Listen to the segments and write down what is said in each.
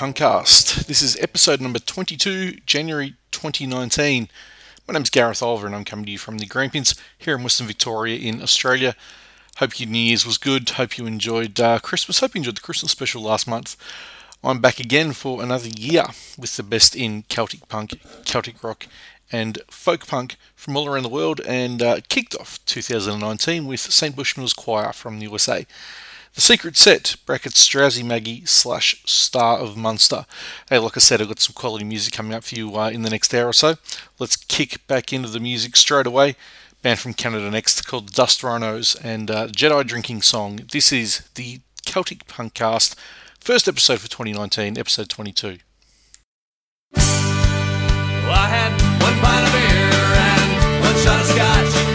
Punkcast. This is episode number 22, January 2019. My name's Gareth Oliver and I'm coming to you from the Grampians here in Western Victoria in Australia. Hope your New Year's was good. Hope you enjoyed uh, Christmas. Hope you enjoyed the Christmas special last month. I'm back again for another year with the best in Celtic punk, Celtic rock, and folk punk from all around the world and uh, kicked off 2019 with St. Bushmills Choir from the USA. The Secret Set, brackets Drowsy Maggie slash Star of Munster. Hey, like I said, I've got some quality music coming up for you uh, in the next hour or so. Let's kick back into the music straight away. Band from Canada next called Dust Rhinos and uh, Jedi Drinking Song. This is the Celtic Punk Cast, first episode for 2019, episode 22. Well, I had one pint of beer and one shot of scotch.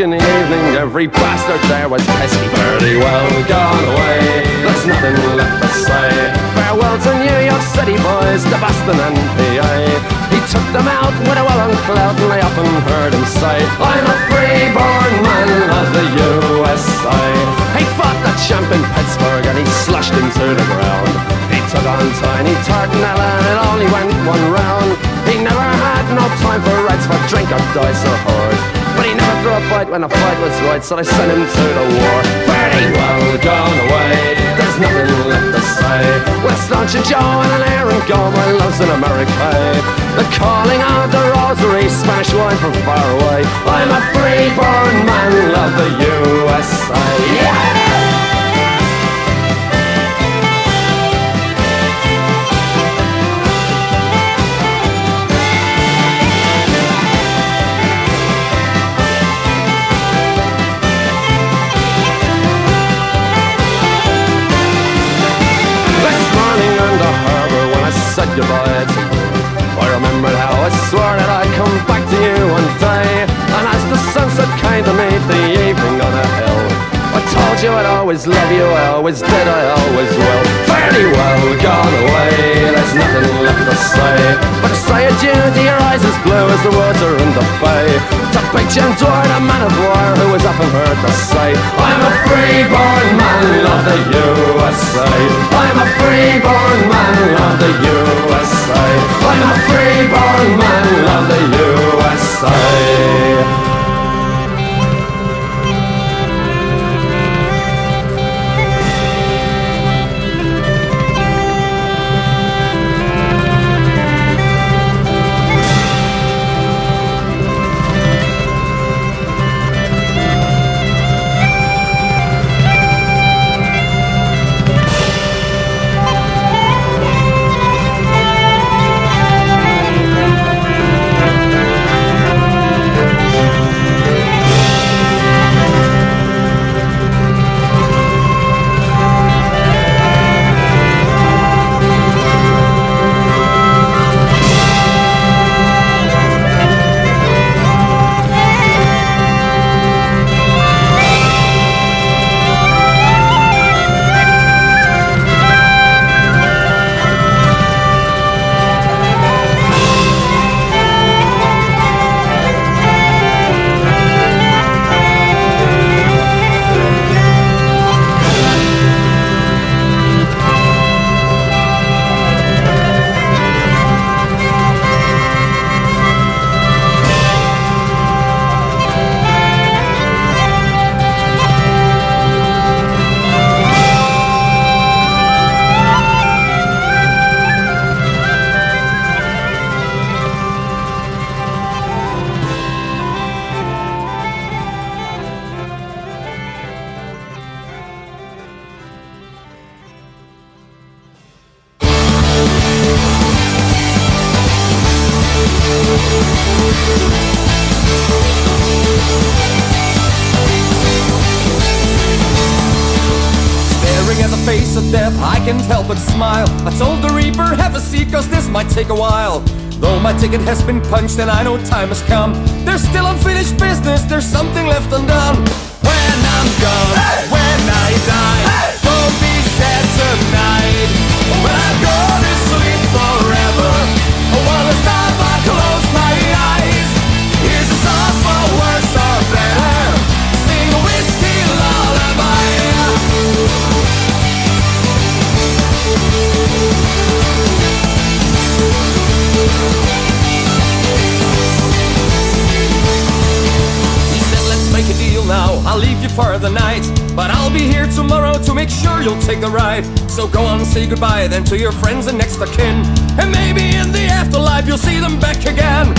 In the evening, every bastard there was pesky. Pretty well gone away, there's nothing left to say. Farewell to New York City boys, to Boston and PA. He took them out with a well clout, and I often heard him say, I'm a free-born man of the USA. He fought the champ in Pittsburgh and he slashed him to the ground. He took on Tiny Tartanella and it only went one round. He never had no time for for drink or dice or horse. But he never threw a fight when the fight was right, so they sent him to the war. Very well gone away, there's nothing left to say. West Launch and Joe and an Aaron go, my love's in America. The calling out the rosary, Spanish wine from far away. I'm a free-born man, love the USA. Yeah! Goodbye. I remembered how I swore that I'd come back to you one day. And as the sunset came to meet the evening on a hill, I told you I'd always love you, I always did, I always will. Fairly well gone away, there's nothing left to say. Say adieu to your eyes as blue as the water in the bay. To big Jim Dwyer, a man of war who was often heard to say, I'm a free-born man of the USA. I'm a free-born man of the USA. I'm a free-born man of the USA. Take a while. Though my ticket has been punched and I know time has come, there's still unfinished business, there's something left undone. For the night. But I'll be here tomorrow to make sure you'll take the ride. So go on, say goodbye then to your friends and next of kin. And maybe in the afterlife you'll see them back again.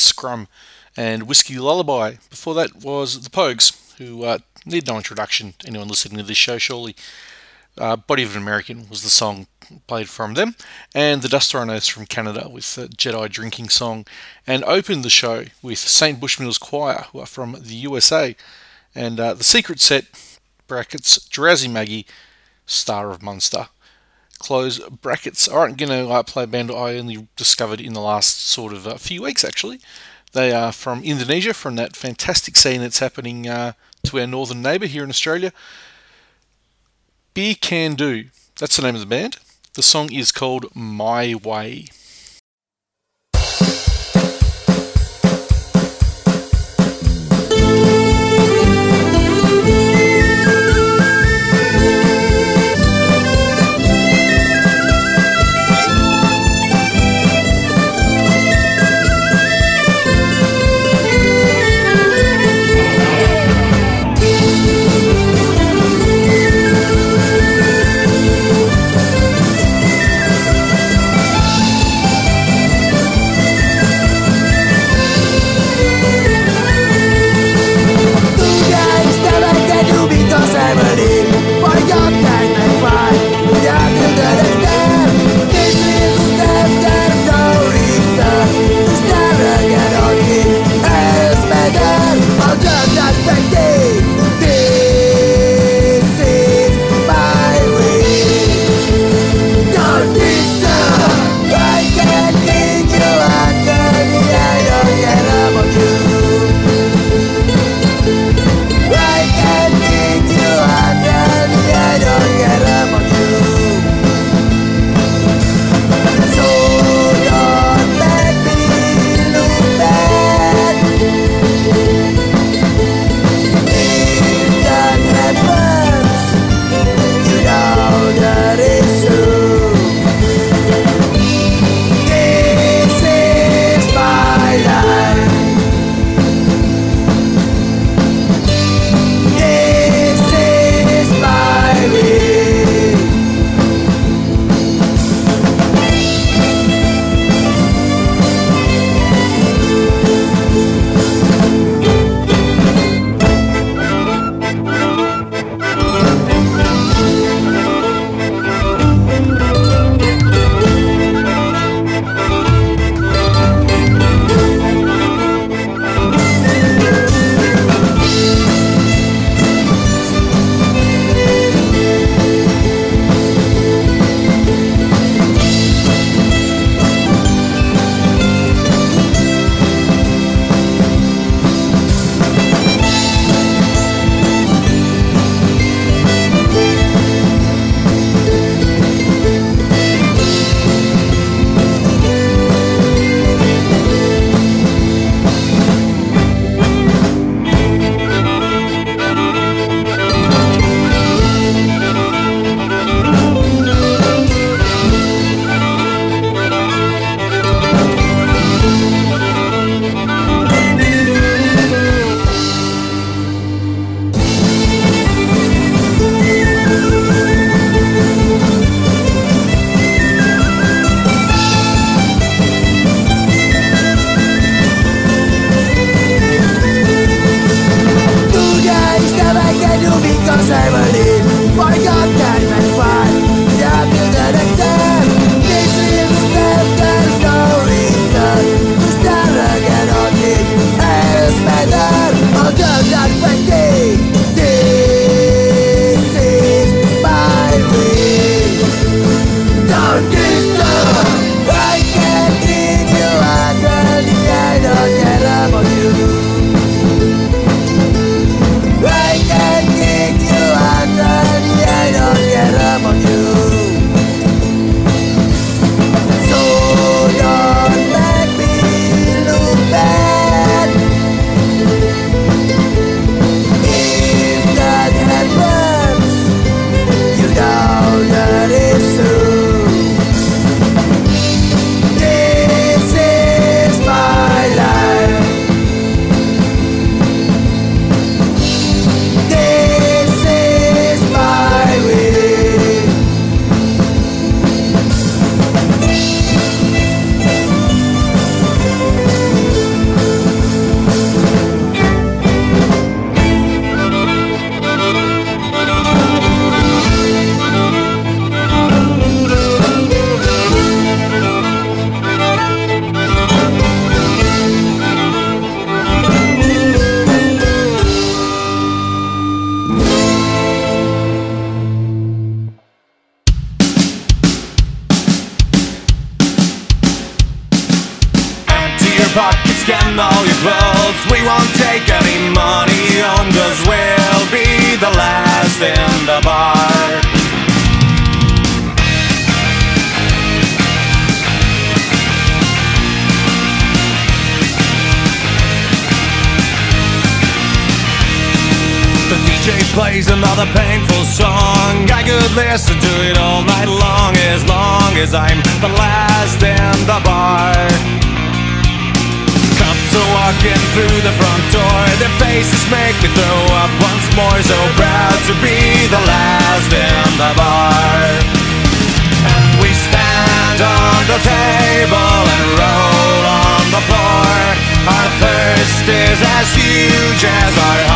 Scrum and Whiskey Lullaby. Before that was the Pogues, who uh, need no introduction. Anyone listening to this show, surely. Uh, Body of an American was the song played from them, and the Dust Rhinos from Canada with the Jedi Drinking Song, and opened the show with St. Bushmills Choir, who are from the USA, and uh, the Secret Set, brackets, Drowsy Maggie, Star of Munster close brackets. Right, going to uh, play a band I only discovered in the last sort of uh, few weeks, actually. They are from Indonesia, from that fantastic scene that's happening uh, to our northern neighbour here in Australia. Beer Can Do. That's the name of the band. The song is called My Way. is as huge as our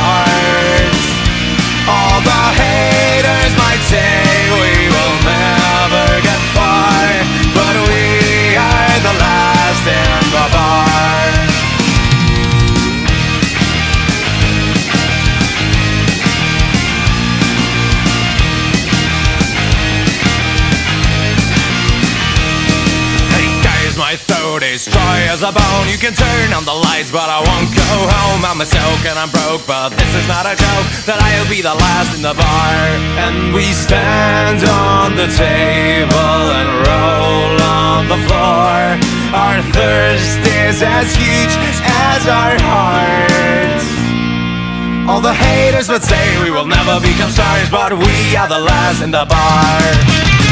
can turn on the lights, but I won't go home. I'm a soak and I'm broke, but this is not a joke. That I'll be the last in the bar. And we stand on the table and roll on the floor. Our thirst is as huge as our hearts. All the haters would say we will never become stars, but we are the last in the bar.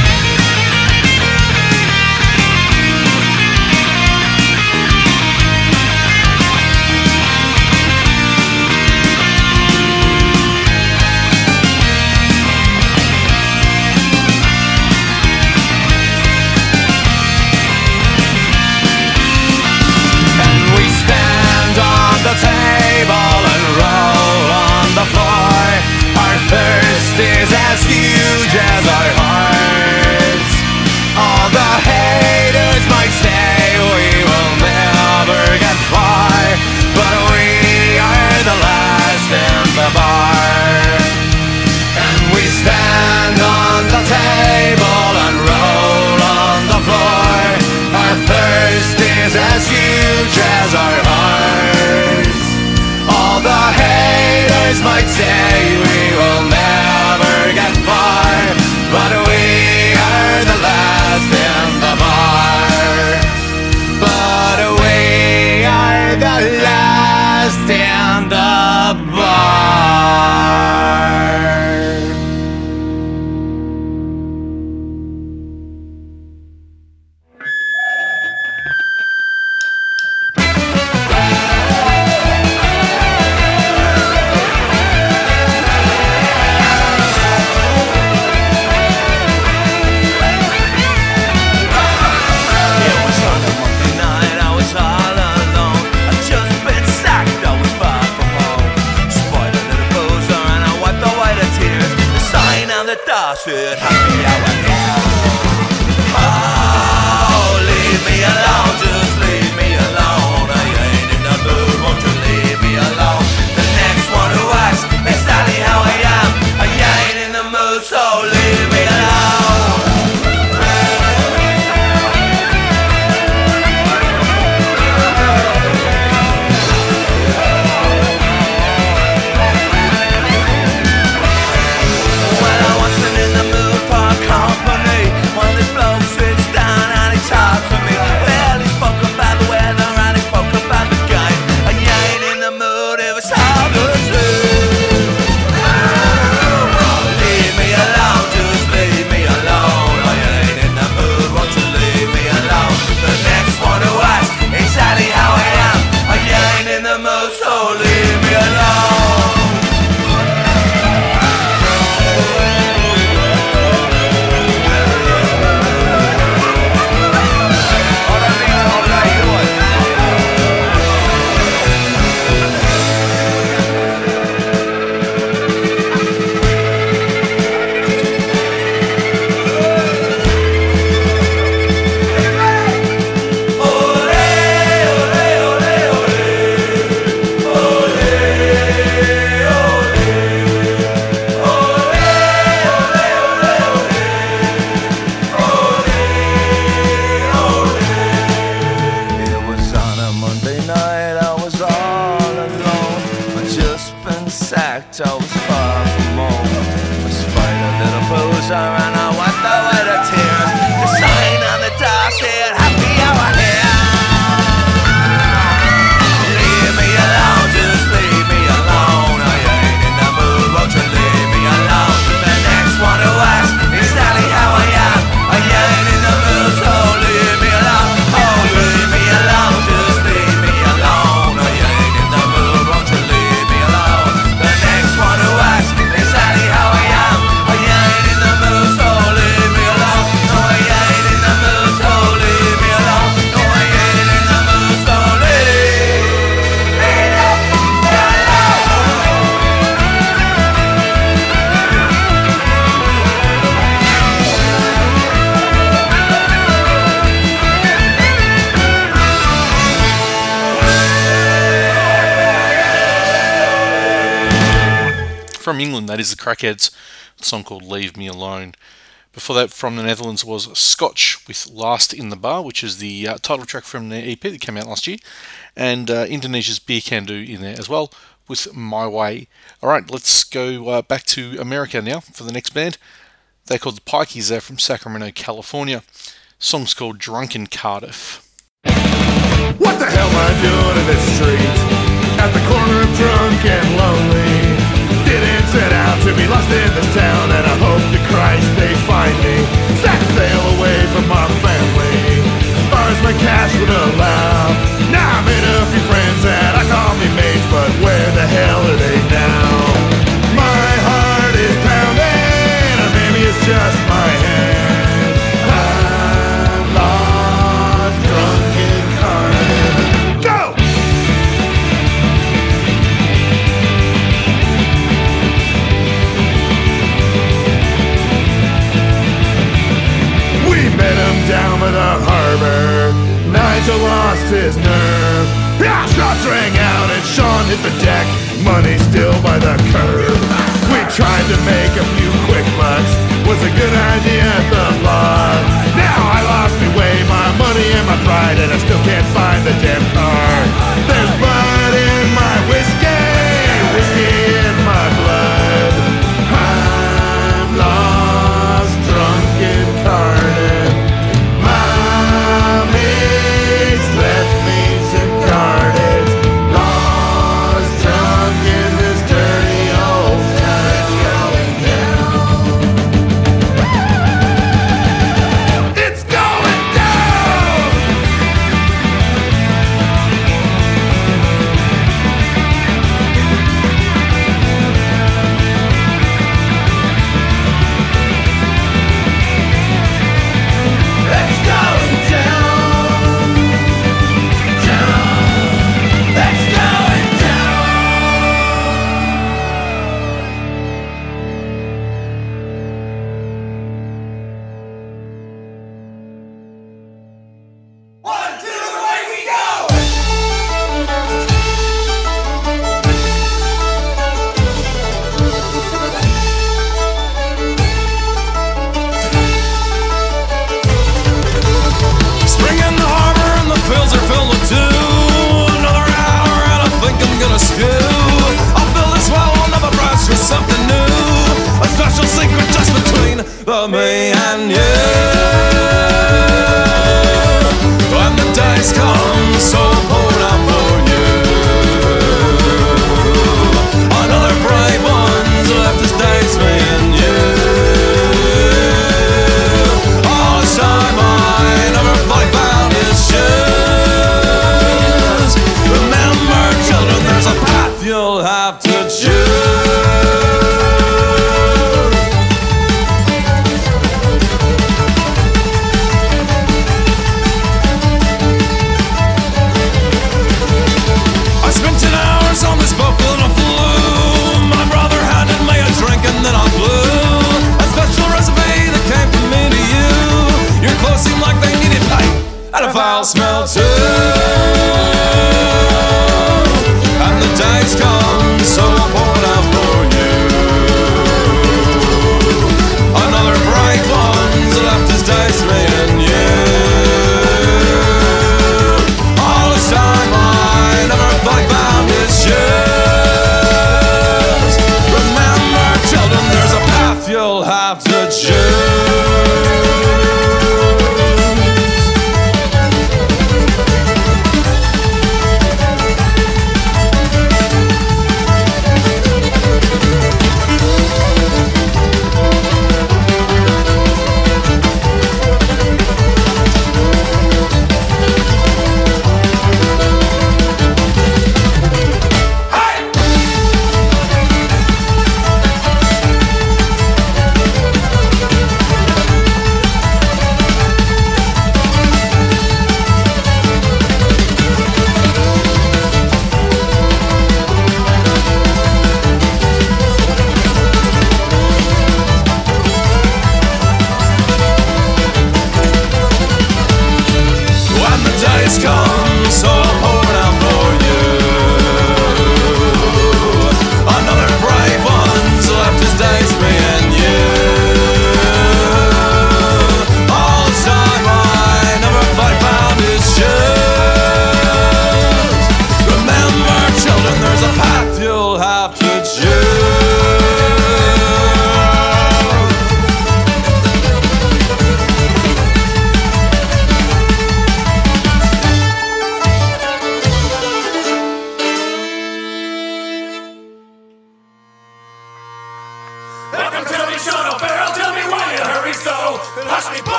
is as huge as our hearts. All the haters might say we will never get far, but we are the last in the bar. And we stand on the table and roll on the floor. Our thirst is as huge as our hearts. All the haters might say we will never. is the Crackheads, a song called Leave Me Alone. Before that, from the Netherlands, was Scotch with Last in the Bar, which is the uh, title track from their EP that came out last year, and uh, Indonesia's Beer Can Do in there as well with My Way. All right, let's go uh, back to America now for the next band. They're called the Pikeys, they're from Sacramento, California. The song's called Drunken Cardiff. What the hell am I doing in this street? At the corner of drunk and lonely set out to be lost in this town.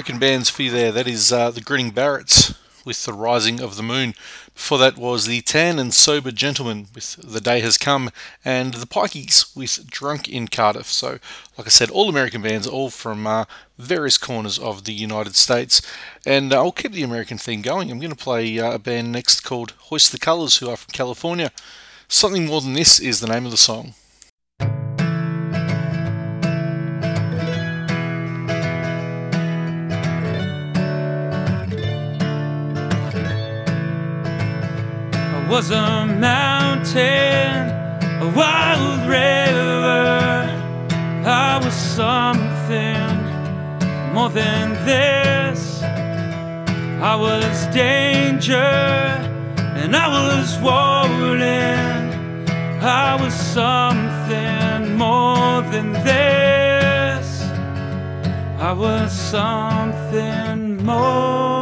American bands for you there. That is uh, the Grinning Barretts with The Rising of the Moon. Before that was the Tan and Sober Gentlemen with The Day Has Come and the Pikeys with Drunk in Cardiff. So, like I said, all American bands, all from uh, various corners of the United States. And uh, I'll keep the American theme going. I'm going to play uh, a band next called Hoist the Colors, who are from California. Something More Than This is the name of the song. was a mountain, a wild river. I was something more than this. I was danger and I was warning. I was something more than this. I was something more.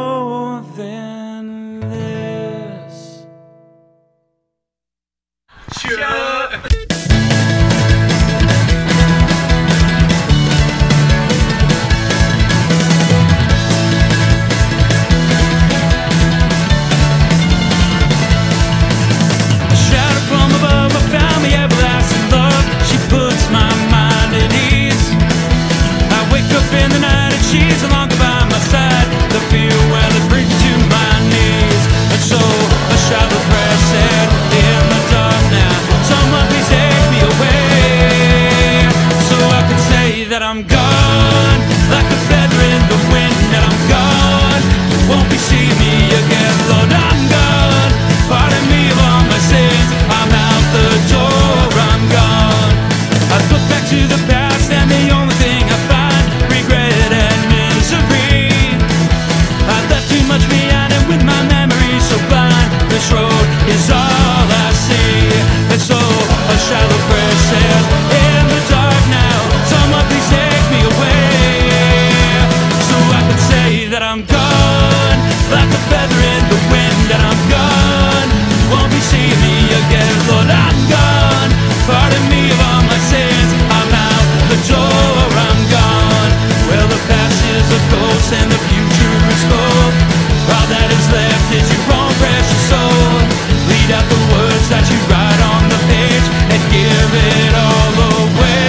that you ride on the page and give it all away.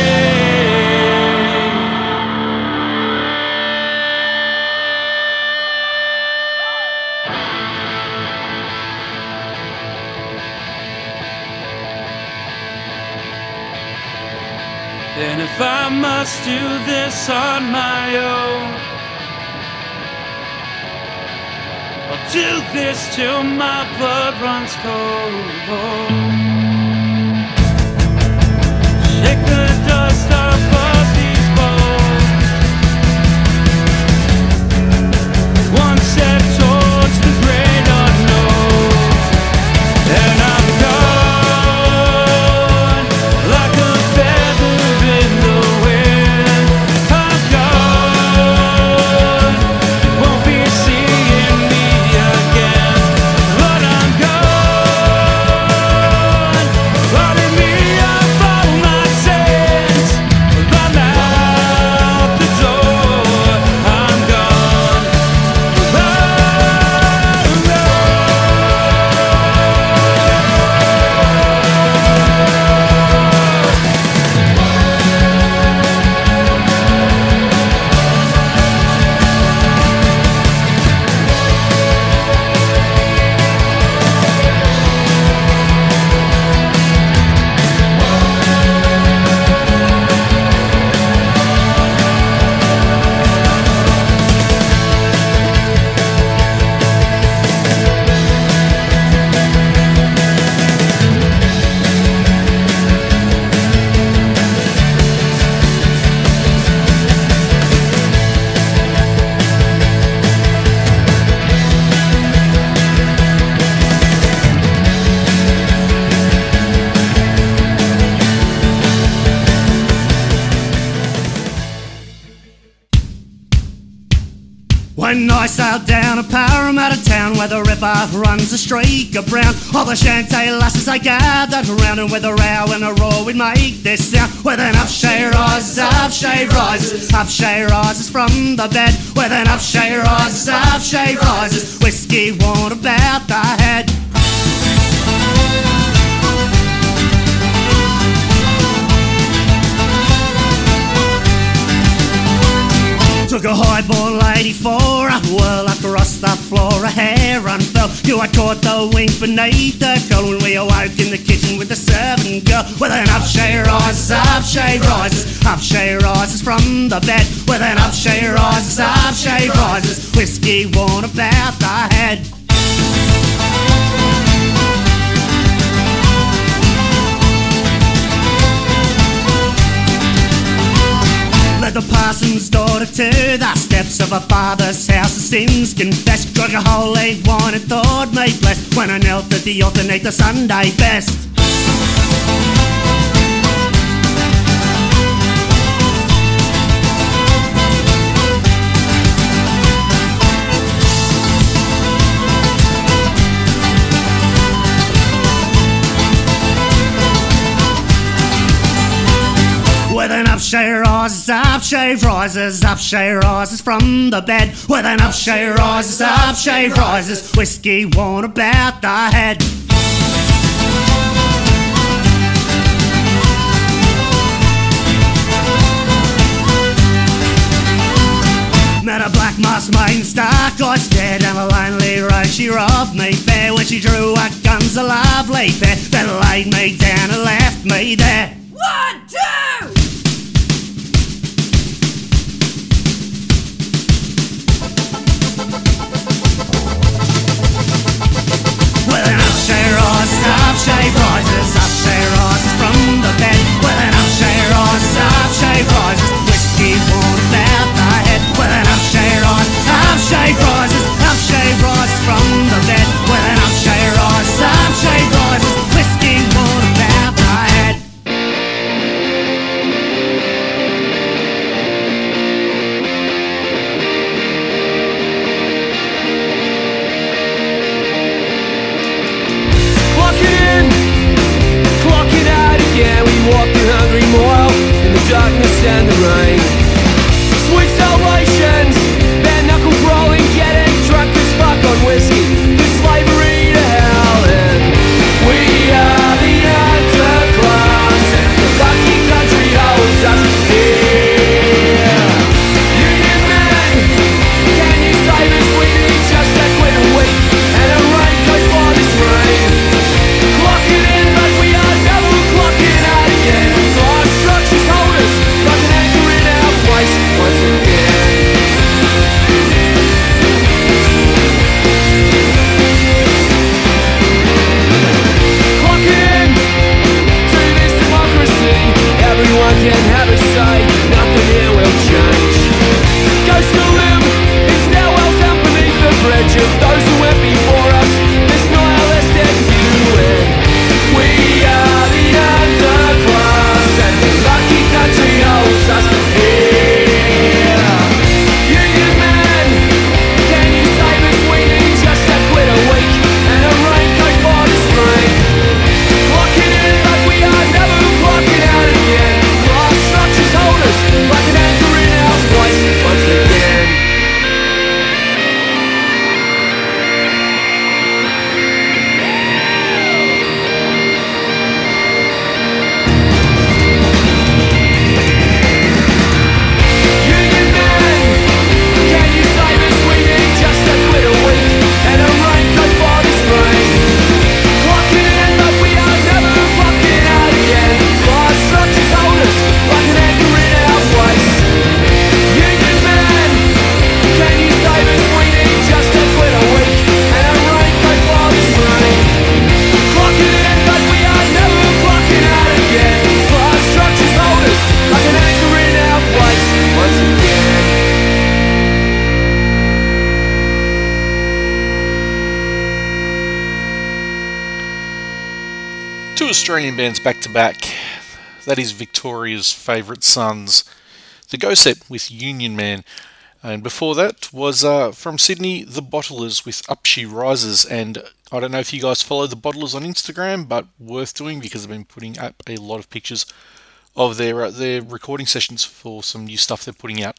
And if I must do this on my own do this till my blood runs cold. Shake the dust off down a power I'm out of town where the river runs a streak of brown. All the shanty lasses I gathered round, and with a row and a roar we'd make this sound. With an upshay rises, upshay rises, upshay rises from the bed. With an upshay rises, upshay rises, whiskey water about the head. took a highborn lady for a whirl across the floor, a hair and fell. Knew caught the wink beneath the curl when we awoke in the kitchen with the servant girl. With an upshay rises, upshay rises, upshay rises from the bed. With an upshay rises, upshay rises, whiskey worn about the head. Led the parson's daughter to the steps of her father's house. The sins confessed, drunk a holy wine and thought me blessed. When I knelt at the altar, neath the Sunday best. An up she rises, up she rises, up she rises from the bed. With an up she rises, up she rises, whiskey worn about the head. Met a black masked maiden, stark eyed, scared down a lonely road. She robbed me fair when she drew her guns, a lovely pair. Then laid me down and left me there. One, two! And the rain. Bands back to back. That is Victoria's favourite sons. The Go Set with Union Man. And before that was uh, from Sydney, The Bottlers with Up She Rises. And I don't know if you guys follow The Bottlers on Instagram, but worth doing because they've been putting up a lot of pictures of their uh, their recording sessions for some new stuff they're putting out.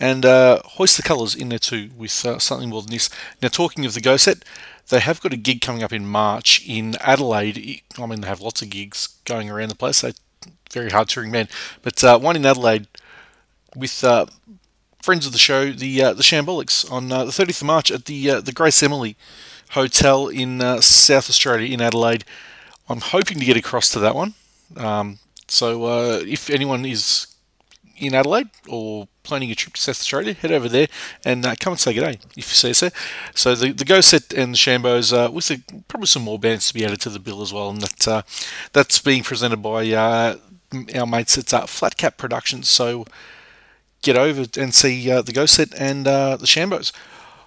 And uh, Hoist the Colours in there too with uh, something more than this. Now, talking of the Go Set, they have got a gig coming up in March in Adelaide. I mean, they have lots of gigs going around the place. They're very hard touring men. But uh, one in Adelaide with uh, friends of the show, the uh, the Shambolics, on uh, the 30th of March at the uh, the Grace Emily Hotel in uh, South Australia in Adelaide. I'm hoping to get across to that one. Um, so if anyone is in Adelaide or planning a trip to South Australia, head over there and uh, come and say good day if you see us there. So the, the Go Set and the Shambos, uh, with the, probably some more bands to be added to the bill as well, and that uh, that's being presented by uh, our mates at uh, Flat Cap Productions. So get over and see uh, the Go Set and the Shambos.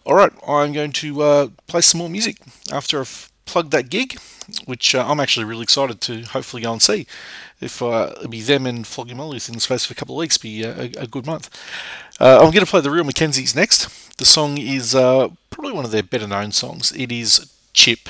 All right, I'm going to play some more music after I've plugged that gig, which uh, I'm actually really excited to hopefully go and see. If uh, it'll be them and Flogging Molly within the space of a couple of weeks, be uh, a, a good month. Uh, I'm going to play the Real McKenzies next. The song is uh, probably one of their better known songs. It is. Chip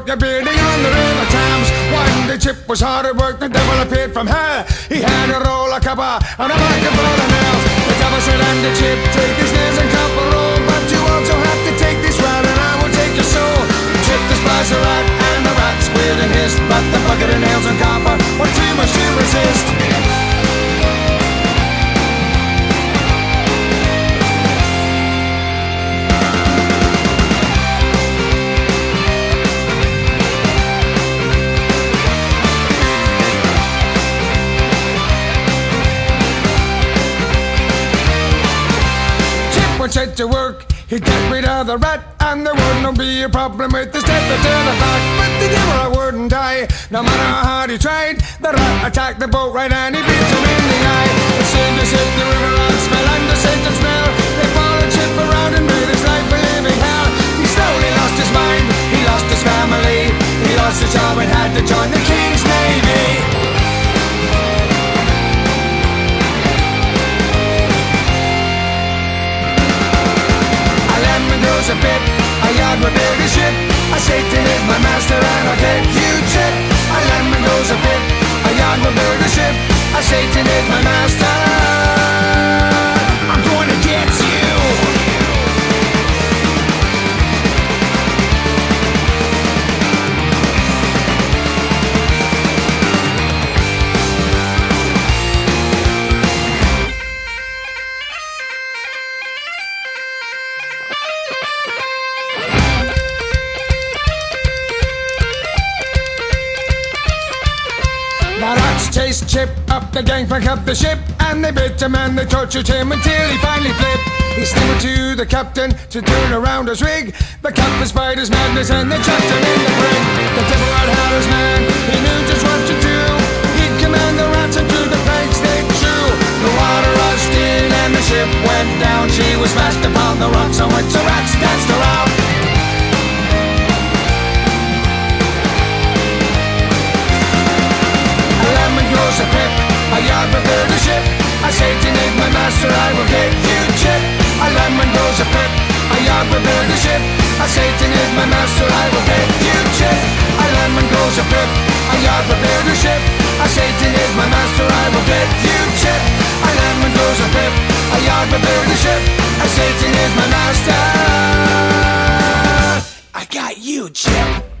you're building on the river Thames. One day Chip was hard at work, the devil appeared from hell. He had a roll of copper and a full of nails. The devil said, and the Chip, take these nails and copper roll. But you also have to take this rod and I will take your soul. Chip the rat and the rat squealed and hissed. But the bucket of nails and copper were too much to resist. Set to work. He'd get rid of the rat, and there wouldn't be a problem with the step to the back. But the devil I wouldn't die, no matter how hard he tried. The rat attacked the boat right, and he beat him in the eye. It seemed as the river rat smell and the and smell. They followed Chip around and made his life a living hell. He slowly lost his mind, he lost his family, he lost his job and had to join the Satan is my master. Up the gangplank of the ship, and they bit him and they tortured him until he finally flipped. He stammered to the captain to turn around his rig. The captain spied his madness and they chucked him in the brig. The devil had had his man, he knew just what to do. He'd command the rats and into the planks they chew. The water rushed in and the ship went down. She was smashed upon the rocks on which the rats danced around. Will build a ship. A Satan is my master, I will get you chip. I A lemon grows a pip, a yard build a ship. A Satan is my master, I will get you chip. I A lemon grows a pip, a yard build a ship. A Satan is my master, I will get you chip. I A lemon grows a pip, a yard build a ship. A Satan is my master. I got you, Chip.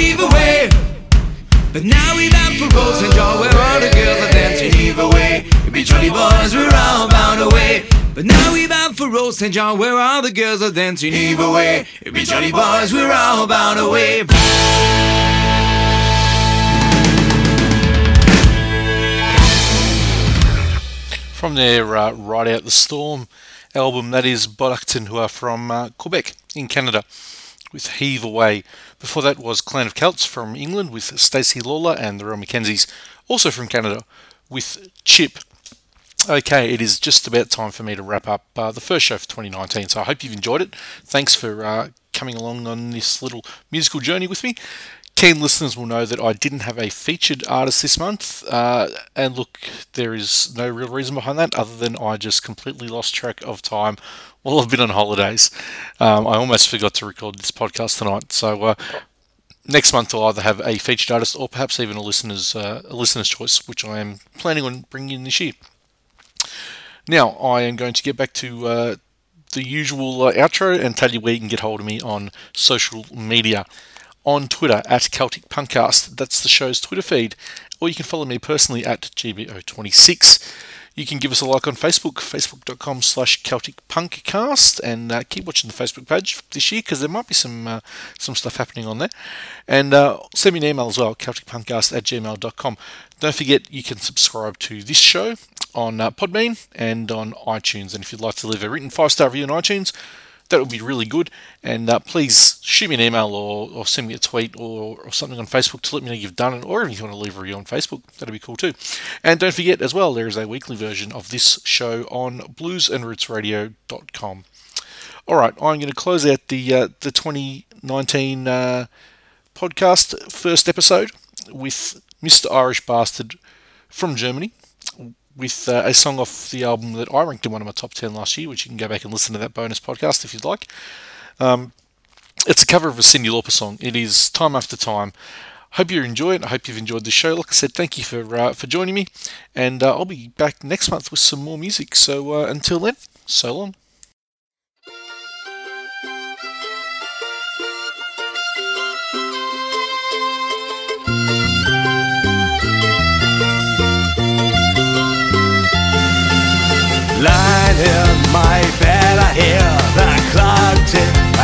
either away! But now we've out for rolls and jaw where all the girls are dancing either way. We be jolly boys, we're all bound away. But now we've out for rolls St. Where all the girls are dancing either away. It be jolly boys, we're all bound away. From their uh, Ride Out the Storm album, that is Bodh'aktan, who are from uh, Quebec in Canada, with Heave Away. Before that was Clan of Celts from England with Stacey Lawler and the Real McKenzies, also from Canada, with Chip. Okay, it is just about time for me to wrap up uh, the first show for 2019. So I hope you've enjoyed it. Thanks for uh, coming along on this little musical journey with me. Keen listeners will know that I didn't have a featured artist this month, uh, and look, there is no real reason behind that other than I just completely lost track of time while I've been on holidays. Um, I almost forgot to record this podcast tonight, so uh, next month I'll either have a featured artist or perhaps even a listener's uh, a listener's choice, which I am planning on bringing in this year. Now I am going to get back to uh, the usual uh, outro and tell you where you can get hold of me on social media. On Twitter at Celtic Punkcast, that's the show's Twitter feed, or you can follow me personally at GBO26. You can give us a like on Facebook, facebook.com slash Celtic Punkcast, and uh, keep watching the Facebook page this year because there might be some uh, some stuff happening on there. And uh, send me an email as well, CelticPunkcast at gmail.com. Don't forget you can subscribe to this show on uh, Podbean and on iTunes. And if you'd like to leave a written five star review on iTunes, that would be really good. And uh, please shoot me an email or, or send me a tweet or, or something on Facebook to let me know you've done it, or if you want to leave a review on Facebook, that'd be cool too. And don't forget as well, there is a weekly version of this show on bluesandrootsradio.com. All right, I'm going to close out the uh, the 2019 uh, podcast first episode with Mr. Irish Bastard from Germany with uh, a song off the album that I ranked in one of my top 10 last year, which you can go back and listen to that bonus podcast if you'd like. Um, it's a cover of a Cyndi Lauper song. It is Time After Time. Hope you enjoy it. I hope you've enjoyed the show. Like I said, thank you for uh, for joining me, and uh, I'll be back next month with some more music. So uh, until then, so long.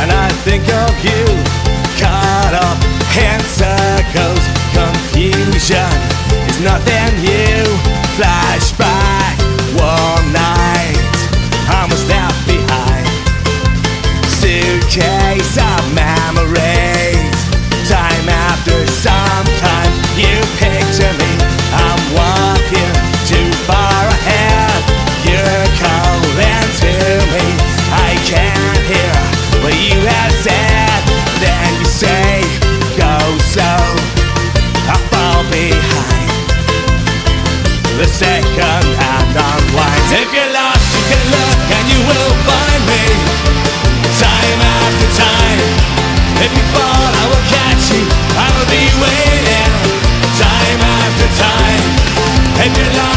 And I think of you. Caught up in circles, confusion is nothing new. Flashback, The second hand unwinds. If you're lost, you can look and you will find me. Time after time. If you fall, I will catch you. I will be waiting. Time after time. If you're lost,